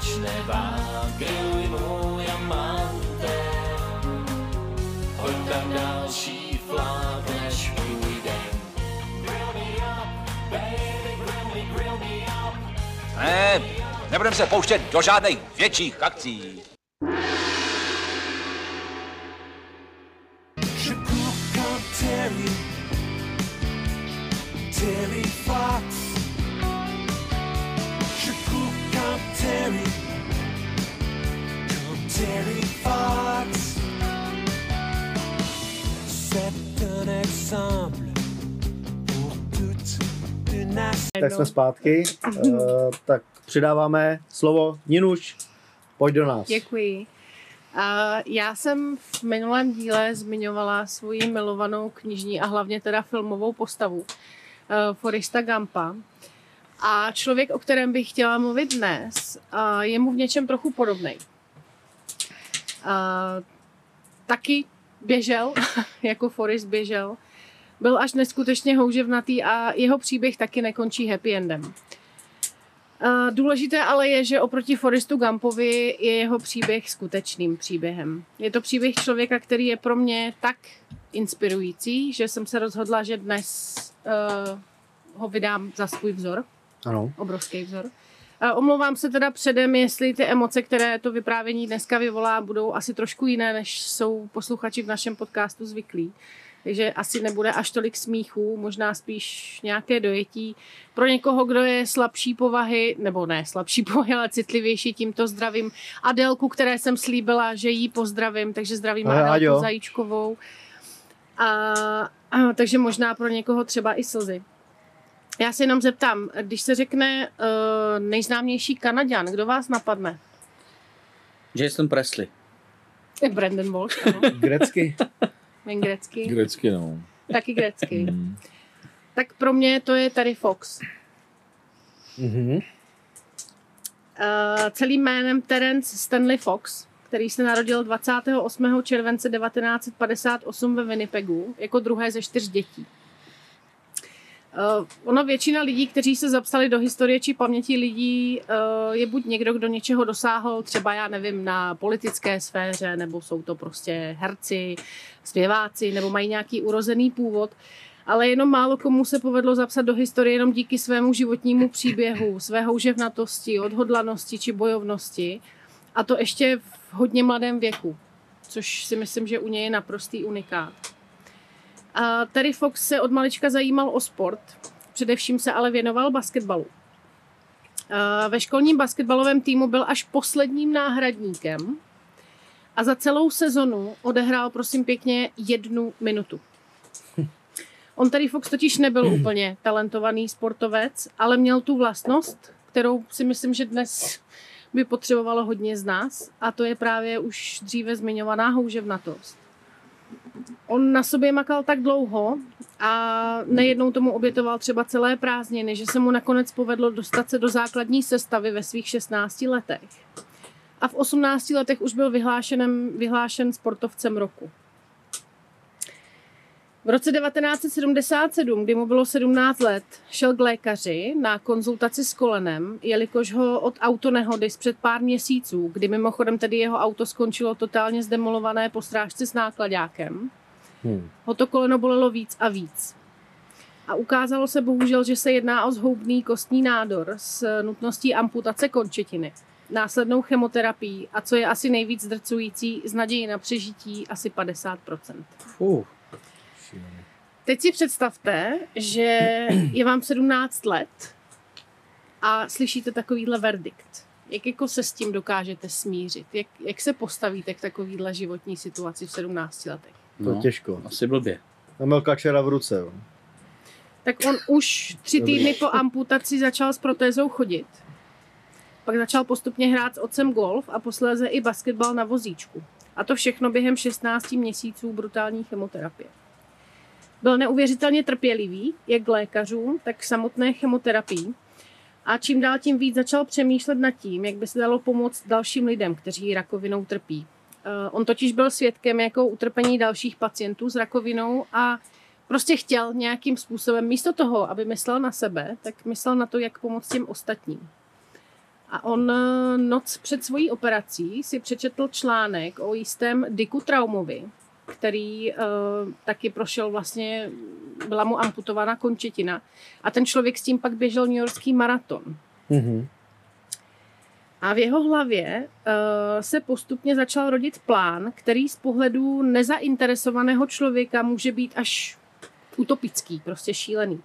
věčné vágy můj amante. Hoď tam další flák, než půjdem. Grill me up, baby, grill me, grill me up. Ne, nebudeme se pouštět do žádných větších akcí. Tak jsme zpátky. Uh, tak přidáváme slovo Ninuš, pojď do nás. Děkuji. A já jsem v minulém díle zmiňovala svoji milovanou knižní a hlavně teda filmovou postavu uh, Forista Gampa. A člověk, o kterém bych chtěla mluvit dnes, uh, je mu v něčem trochu podobný. Uh, taky běžel, jako Forrest běžel. Byl až neskutečně houževnatý a jeho příběh taky nekončí happy endem. Uh, důležité ale je, že oproti Forrestu Gumpovi je jeho příběh skutečným příběhem. Je to příběh člověka, který je pro mě tak inspirující, že jsem se rozhodla, že dnes uh, ho vydám za svůj vzor, Ano. obrovský vzor. Uh, omlouvám se teda předem, jestli ty emoce, které to vyprávění dneska vyvolá, budou asi trošku jiné, než jsou posluchači v našem podcastu zvyklí. Takže asi nebude až tolik smíchů, možná spíš nějaké dojetí. Pro někoho, kdo je slabší povahy, nebo ne slabší povahy, ale citlivější, tímto zdravím Adelku, které jsem slíbila, že jí pozdravím, takže zdravím Ahoj, Adelku Aďo. Zajíčkovou. A, a, takže možná pro někoho třeba i slzy. Já se jenom zeptám, když se řekne uh, nejznámější Kanaďan, kdo vás napadne? Jason Presley. Brandon Walsh, ano. Grecky. Jen grecky. Grecky, no. Taky grecky. Mm. Tak pro mě to je tady Fox. Mhm. Uh, celým jménem Terence Stanley Fox, který se narodil 28. července 1958 ve Winnipegu jako druhé ze čtyř dětí. Uh, ono většina lidí, kteří se zapsali do historie či paměti lidí, uh, je buď někdo, kdo něčeho dosáhl, třeba já nevím, na politické sféře, nebo jsou to prostě herci, zpěváci, nebo mají nějaký urozený původ. Ale jenom málo komu se povedlo zapsat do historie jenom díky svému životnímu příběhu, své houževnatosti, odhodlanosti či bojovnosti. A to ještě v hodně mladém věku, což si myslím, že u něj je naprostý unikát. A Terry Fox se od malička zajímal o sport, především se ale věnoval basketbalu. A Ve školním basketbalovém týmu byl až posledním náhradníkem a za celou sezonu odehrál, prosím pěkně, jednu minutu. On Terry Fox totiž nebyl úplně talentovaný sportovec, ale měl tu vlastnost, kterou si myslím, že dnes by potřebovalo hodně z nás, a to je právě už dříve zmiňovaná houževnatost. On na sobě makal tak dlouho a nejednou tomu obětoval třeba celé prázdniny, že se mu nakonec povedlo dostat se do základní sestavy ve svých 16 letech. A v 18 letech už byl vyhlášenem, vyhlášen sportovcem roku. V roce 1977, kdy mu bylo 17 let, šel k lékaři na konzultaci s kolenem, jelikož ho od autonehody před pár měsíců, kdy mimochodem tedy jeho auto skončilo totálně zdemolované po strážce s nákladákem, Hmm. ho to koleno bolelo víc a víc. A ukázalo se bohužel, že se jedná o zhoubný kostní nádor s nutností amputace končetiny, následnou chemoterapii a co je asi nejvíc zdrcující, z naději na přežití asi 50%. Uh, Teď si představte, že je vám 17 let a slyšíte takovýhle verdikt. Jak jako se s tím dokážete smířit? Jak, jak se postavíte k takovýhle životní situaci v 17 letech? To je no, těžko. asi blbě. Tam měl kačera v ruce. Jo. Tak on už tři týdny po amputaci začal s protézou chodit. Pak začal postupně hrát s otcem golf a posléze i basketbal na vozíčku. A to všechno během 16 měsíců brutální chemoterapie. Byl neuvěřitelně trpělivý, jak k lékařům, tak k samotné chemoterapii. A čím dál tím víc začal přemýšlet nad tím, jak by se dalo pomoct dalším lidem, kteří rakovinou trpí. Eh, On totiž byl svědkem jako utrpení dalších pacientů s rakovinou a prostě chtěl nějakým způsobem, místo toho, aby myslel na sebe, tak myslel na to, jak pomoct těm ostatním. A on eh, noc před svojí operací si přečetl článek o jistém Dicku Traumovi, který uh, taky prošel vlastně, byla mu amputována končetina. A ten člověk s tím pak běžel New Yorkský maraton. Mhm. A v jeho hlavě uh, se postupně začal rodit plán, který z pohledu nezainteresovaného člověka může být až utopický, prostě šílený.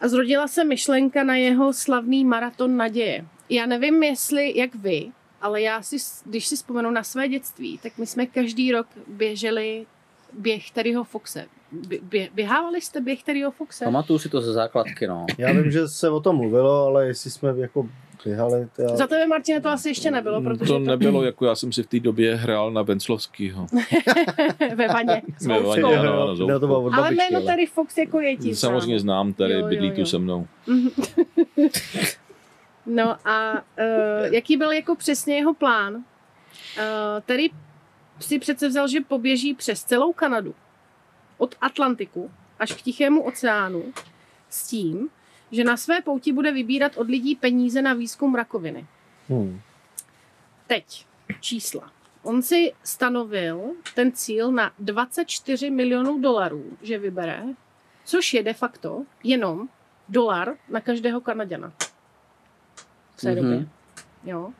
A zrodila se myšlenka na jeho slavný maraton naděje. Já nevím, jestli jak vy, ale já si, když si vzpomenu na své dětství, tak my jsme každý rok běželi běh Terryho Foxe. Bě, bě, běhávali jste běh Terryho Foxe? Pamatuju si to ze základky, no. Já vím, že se o tom mluvilo, ale jestli jsme jako běhali, to já... Za tebe, Martine, to asi ještě nebylo, protože Mm, To nebylo, jako já jsem si v té době hrál na Venclovskýho. ve vaně. Ve vaně, ano, ano, Ne, to bylo od Ale babičky, jméno Terry Fox jako je ti Samozřejmě znám, tady Jo, jo, bydlí jo. tu se mnou. No a uh, jaký byl jako přesně jeho plán? Uh, Terry si přece vzal, že poběží přes celou Kanadu. Od Atlantiku až k Tichému oceánu s tím, že na své pouti bude vybírat od lidí peníze na výzkum rakoviny. Hmm. Teď čísla. On si stanovil ten cíl na 24 milionů dolarů, že vybere, což je de facto jenom dolar na každého Kanaděna. V té Mhm. době. Jo.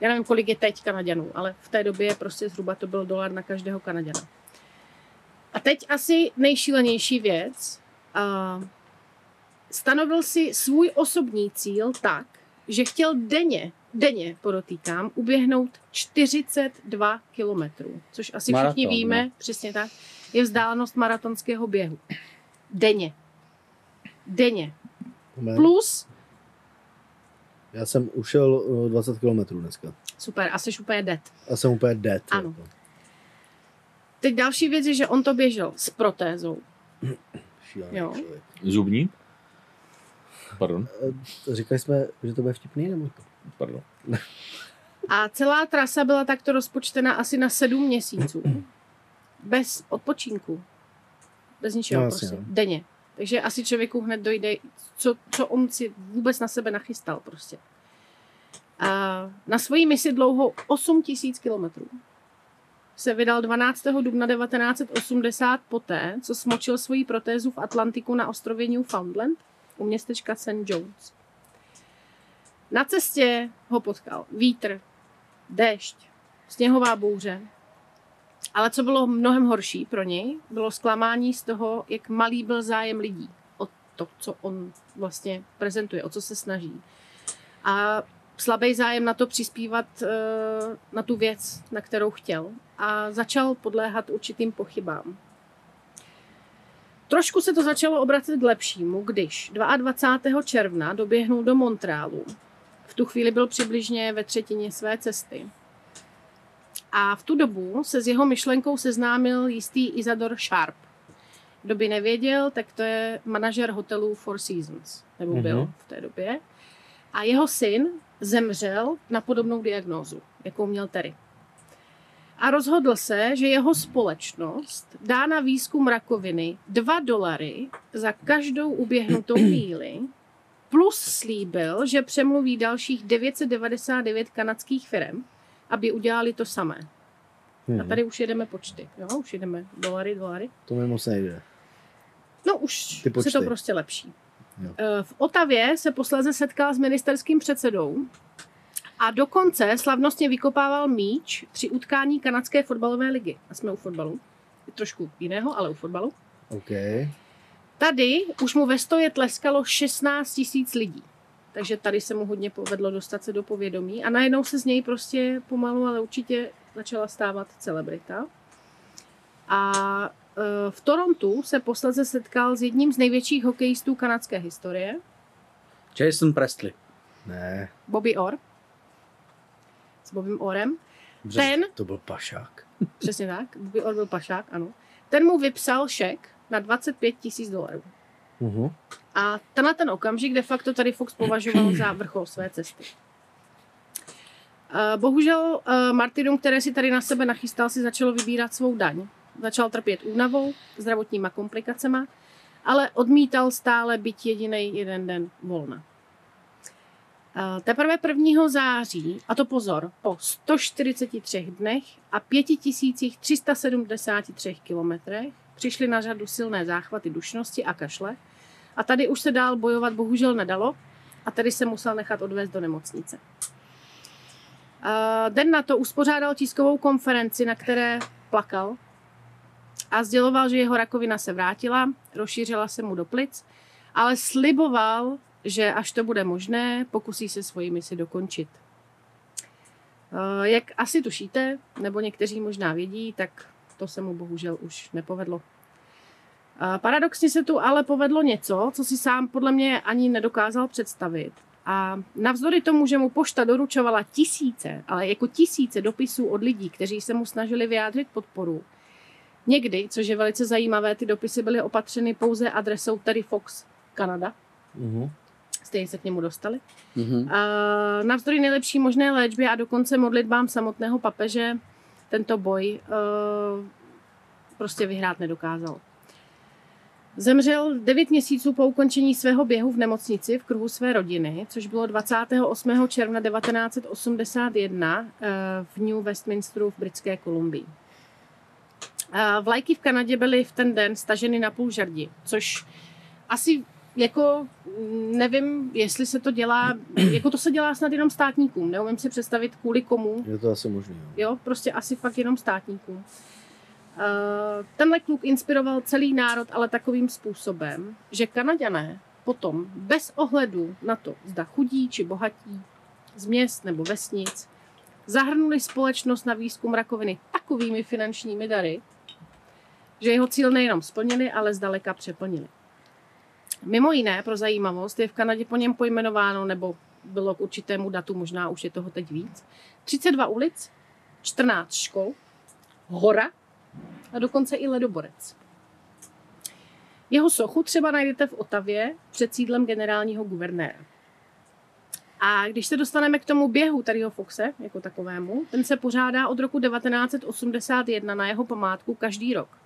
Já nevím, kolik je teď Kanaděnů, ale v té době prostě zhruba to byl dolar na každého Kanaděna. A teď asi nejšílenější věc. A stanovil si svůj osobní cíl tak, že chtěl denně, denně podotýkám, uběhnout 42 kilometrů, což asi Maraton, všichni víme, no. přesně tak, je vzdálenost maratonského běhu. Denně. Denně. Plus, Já jsem ušel uh, 20 km dneska. super, a jsi úplně dead. A jsem úplně dead. Ano. Jako. Teď další věc je, že on to běžel s protézou. Šílený Jo. člověk. Zubní? Pardon, Říkali jsme, že to bude vtipný, nebo to? pardon. A celá trasa byla takto rozpočtena asi na sedm měsíců. Bez odpočinku. Bez ničeho No, prostě. no. Denně. Takže asi člověku hned dojde, co, co on si vůbec na sebe nachystal prostě. A na svoji misi dlouhou 8 tisíc kilometrů se vydal 12. dubna 1980 poté, co smočil svoji protézu v Atlantiku na ostrově Newfoundland u městečka St. Jones. Na cestě ho potkal vítr, déšť, sněhová bouře. Ale co bylo mnohem horší pro něj, bylo zklamání z toho, jak malý byl zájem lidí o to, co on vlastně prezentuje, o co se snaží. A slabý zájem na to přispívat eh, na tu věc, na kterou chtěl. A začal podléhat určitým pochybám. Trošku se to začalo obracet k lepšímu, když 22. června doběhnul do Montrealu. V tu chvíli byl přibližně ve třetině své cesty. A v tu dobu se s jeho myšlenkou seznámil jistý Isador Sharp. Kdo by nevěděl, tak to je manažer hotelu Four Seasons, nebo byl Mhm. v té době. A jeho syn zemřel na podobnou diagnózu, jakou měl Terry. A rozhodl se, že jeho společnost dá na výzkum rakoviny 2 dolary za každou uběhnutou míli, plus slíbil, že přemluví dalších 999 kanadských firm, aby udělali to samé. Hmm. A tady už jedeme počty, jo? už jedeme dolary, dolary. To mi moc nejde. No už Ty se to prostě lepší. Jo. Eh, V Otavě se posléze setkal s ministerským předsedou a dokonce slavnostně vykopával míč při utkání kanadské fotbalové ligy. A jsme u fotbalu. Je trošku jiného, ale u fotbalu. OK. Tady už mu ve stoje tleskalo 16 tisíc lidí. Takže tady se mu hodně povedlo dostat se do povědomí a najednou se z něj prostě pomalu, ale určitě začala stávat celebrita. A e, v Torontu se posledně setkal s jedním z největších hokejistů kanadské historie, Jason Presley. Ne. Bobby Orr. S Bobbym Orem. Ten? To byl pašák. Přesně tak. Bobby Orr byl pašák, ano. Ten mu vypsal šek na 25 tisíc dolarů. Uh-huh. A tenhle ten okamžik de facto tady Fox považoval za vrchol své cesty. Eh, Bohužel eh, Martinum, které si tady na sebe nachystal, si začalo vybírat svou daň. Začal trpět únavou, zdravotníma komplikacema, ale odmítal stále být jediný jeden den volna. Eh, Teprve 1. září, a to pozor, po 143 dnech a 5373 kilometrech přišly na řadu silné záchvaty dušnosti a kašle. A tady už se dál bojovat bohužel nedalo a tady se musel nechat odvést do nemocnice. Den na to uspořádal tiskovou konferenci, na které plakal a sděloval, že jeho rakovina se vrátila, rozšířila se mu do plic, ale sliboval, že až to bude možné, pokusí se svoji misi dokončit. Eh, Jak asi tušíte, nebo někteří možná vědí, tak to se mu bohužel už nepovedlo. Paradoxně se tu ale povedlo něco, co si sám podle mě ani nedokázal představit. A navzdory tomu, že mu pošta doručovala tisíce, ale jako tisíce dopisů od lidí, kteří se mu snažili vyjádřit podporu, někdy, což je velice zajímavé, ty dopisy byly opatřeny pouze adresou Terry Fox, Kanada, Mhm. stejně se k němu dostali. Mhm. A navzdory nejlepší možné léčbě a dokonce modlitbám samotného papeže tento boj uh, prostě vyhrát nedokázal. Zemřel 9 měsíců po ukončení svého běhu v nemocnici v kruhu své rodiny, což bylo 28. června 1981 eh, v New Westminsteru v Britské Kolumbii. Eh, Vlajky v Kanadě byly v ten den staženy na půl žardi, což asi jako mm, nevím, jestli se to dělá, jako to se dělá snad jenom státníkům, neumím si představit kvůli komu, Je to asi možné. jo. jo, prostě asi fakt jenom státníkům. Uh, tenhle kluk inspiroval celý národ, ale takovým způsobem, že Kanaďané potom bez ohledu na to, zda chudí či bohatí, z měst nebo vesnic, zahrnuli společnost na výzkum rakoviny takovými finančními dary, že jeho cíl nejenom splnili, ale zdaleka přeplnili. Mimo jiné, pro zajímavost, je v Kanadě po něm pojmenováno, nebo bylo k určitému datu, možná už je toho teď víc, 32 ulic, 14 škol, hora a dokonce i ledoborec. Jeho sochu třeba najdete v Otavě před sídlem generálního guvernéra. A když se dostaneme k tomu běhu Terryho Foxe jako takovému, ten se pořádá od roku 1981 na jeho památku každý rok.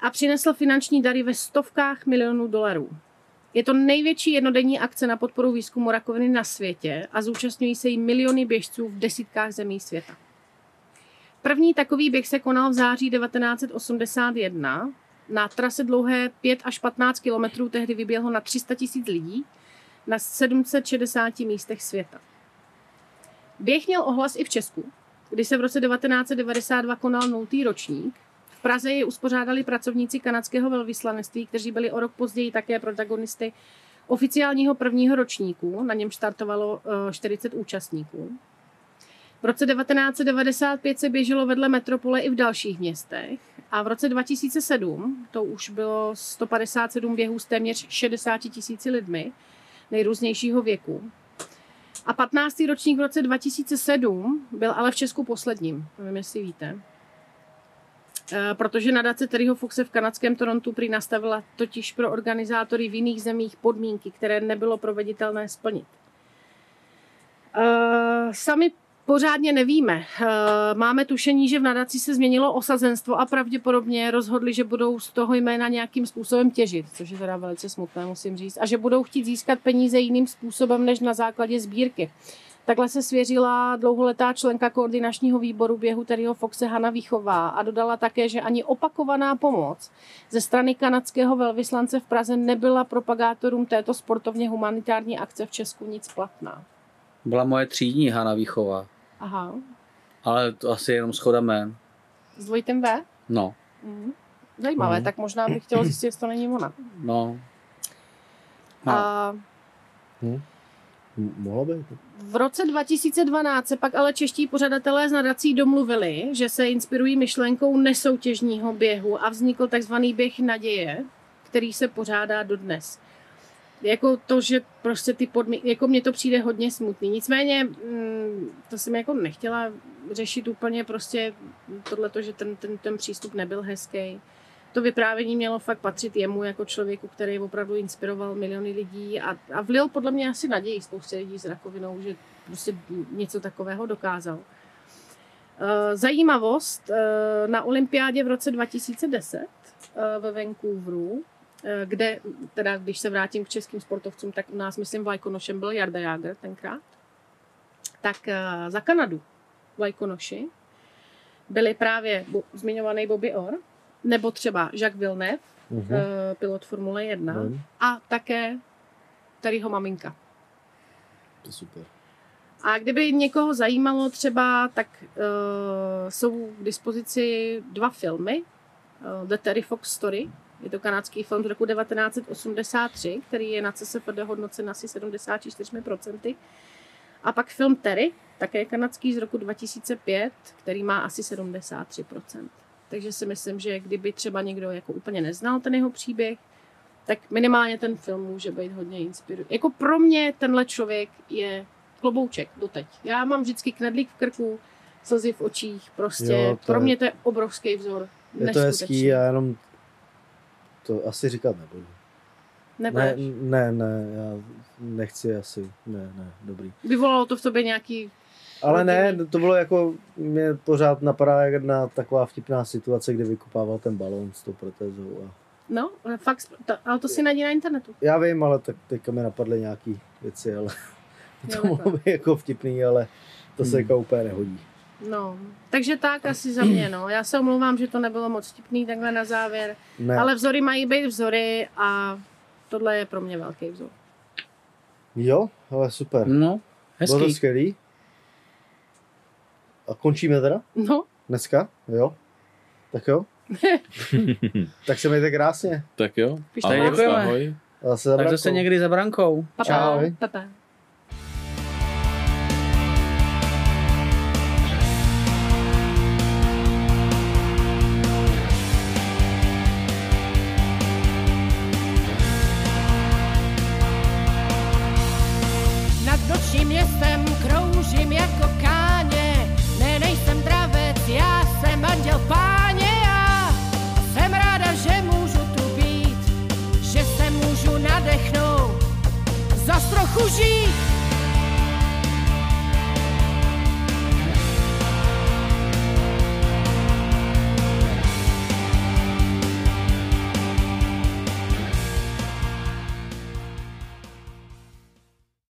A přinesl finanční dary ve stovkách milionů dolarů. Je to největší jednodenní akce na podporu výzkumu rakoviny na světě a zúčastňují se jí miliony běžců v desítkách zemí světa. První takový běh se konal v září 1981. Na trase dlouhé 5 až 15 kilometrů tehdy vyběhlo na 300 tisíc lidí na 760 místech světa. Běh měl ohlas i v Česku, kdy se v roce 1992 konal nultý ročník. Praze ji uspořádali pracovníci kanadského velvyslanectví, kteří byli o rok později také protagonisty oficiálního prvního ročníku, na něm startovalo eh, 40 účastníků. V roce 1995 se běželo vedle metropole i v dalších městech a v roce 2007 to už bylo 157 běhů s téměř 60 tisíci lidmi nejrůznějšího věku. A 15. ročník v roce 2007 byl ale v Česku posledním, nevím, jestli víte. Eh, Protože nadace Terryho Foxe v kanadském Torontu prý nastavila totiž pro organizátory v jiných zemích podmínky, které nebylo proveditelné splnit. Eh, Sami pořádně nevíme. Eh, Máme tušení, že v nadaci se změnilo osazenstvo a pravděpodobně rozhodli, že budou z toho jména nějakým způsobem těžit, což je teda velice smutné, musím říct, a že budou chtít získat peníze jiným způsobem než na základě sbírky. Takhle se svěřila dlouholetá členka koordinačního výboru běhu Terryho Foxe Hanna Výchová a dodala také, že ani opakovaná pomoc ze strany kanadského velvyslance v Praze nebyla propagátorům této sportovně humanitární akce v Česku nic platná. Byla moje třídní Hana Výchova, Aha, ale to asi jenom schoda jmen. s dvojitým V? No, Mhm. Zajímavé, Mhm. tak možná bych chtěla zjistit, jestli to není ona. no. No. A M- Mohlo by. v roce 2012 se pak ale čeští pořadatelé z nadací domluvili, že se inspirují myšlenkou nesoutěžního běhu a vznikl takzvaný běh naděje, který se pořádá dodnes. Jako to, že prostě ty podmínky, jako mně to přijde hodně smutný. Nicméně, mm, to jsem jako nechtěla řešit úplně prostě tohleto, že ten, ten, ten přístup nebyl hezký. To vyprávění mělo fakt patřit jemu jako člověku, který opravdu inspiroval miliony lidí a, a vlil podle mě asi naději spoustě lidí s rakovinou, že prostě něco takového dokázal. Eh, Zajímavost, eh, na olympiádě v roce 2010 eh, ve Vancouveru kde, teda když se vrátím k českým sportovcům, tak u nás, myslím, vlajkonošem byl Jarda Jager tenkrát. Tak za Kanadu vlajkonoši byli právě zmiňovaný Bobby Orr, nebo třeba Jacques Villeneuve, eh, pilot Formule 1, Mhm. a také Terryho maminka. To je super. A kdyby někoho zajímalo třeba, tak uh, jsou k dispozici dva filmy. Uh, The Terry Fox Story, je to kanadský film z roku 1983, který je na CSFD hodnocen asi 74%. A pak film Terry, také kanadský z roku 2005, který má asi 73%. Takže si myslím, že kdyby třeba někdo jako úplně neznal ten jeho příběh, tak minimálně ten film může být hodně inspirující. Jako pro mě tenhle člověk je klobouček doteď. Já mám vždycky knedlík v krku, slzy v očích, prostě Jo, to pro je- mě to je obrovský vzor. Je to hezký, já jenom to asi říkat nebudu. Nebo Ne, ne, ne, já nechci asi, ne, ne, dobrý. vyvolalo to v tobě nějaký... Ale ne, to bylo jako, mě pořád napadá jedna taková vtipná situace, kdy vykupával ten balón s tou protézou. A... No, ale fakt, to, ale to si najdi na internetu. Já vím, ale tak teďka mi napadly nějaký věci, ale Jo, to mohlo takhle. být jako vtipný, ale to se Hmm. jako úplně nehodí. No, takže tak asi za mě, no. Já se omlouvám, že to nebylo moc vtipný takhle na závěr, Ne, ale vzory mají být vzory a tohle je pro mě velký vzor. jo, ale super. No, Bylo to hezký. skvělý. A končíme teda No, dneska, jo? Tak jo? tak se mějte krásně. Tak jo. Pište Ahoj. Děkujeme. ahoj. A zase za Tak zase někdy za brankou. papa, Čau. papa. Nad nočním městem kroužím jako být, že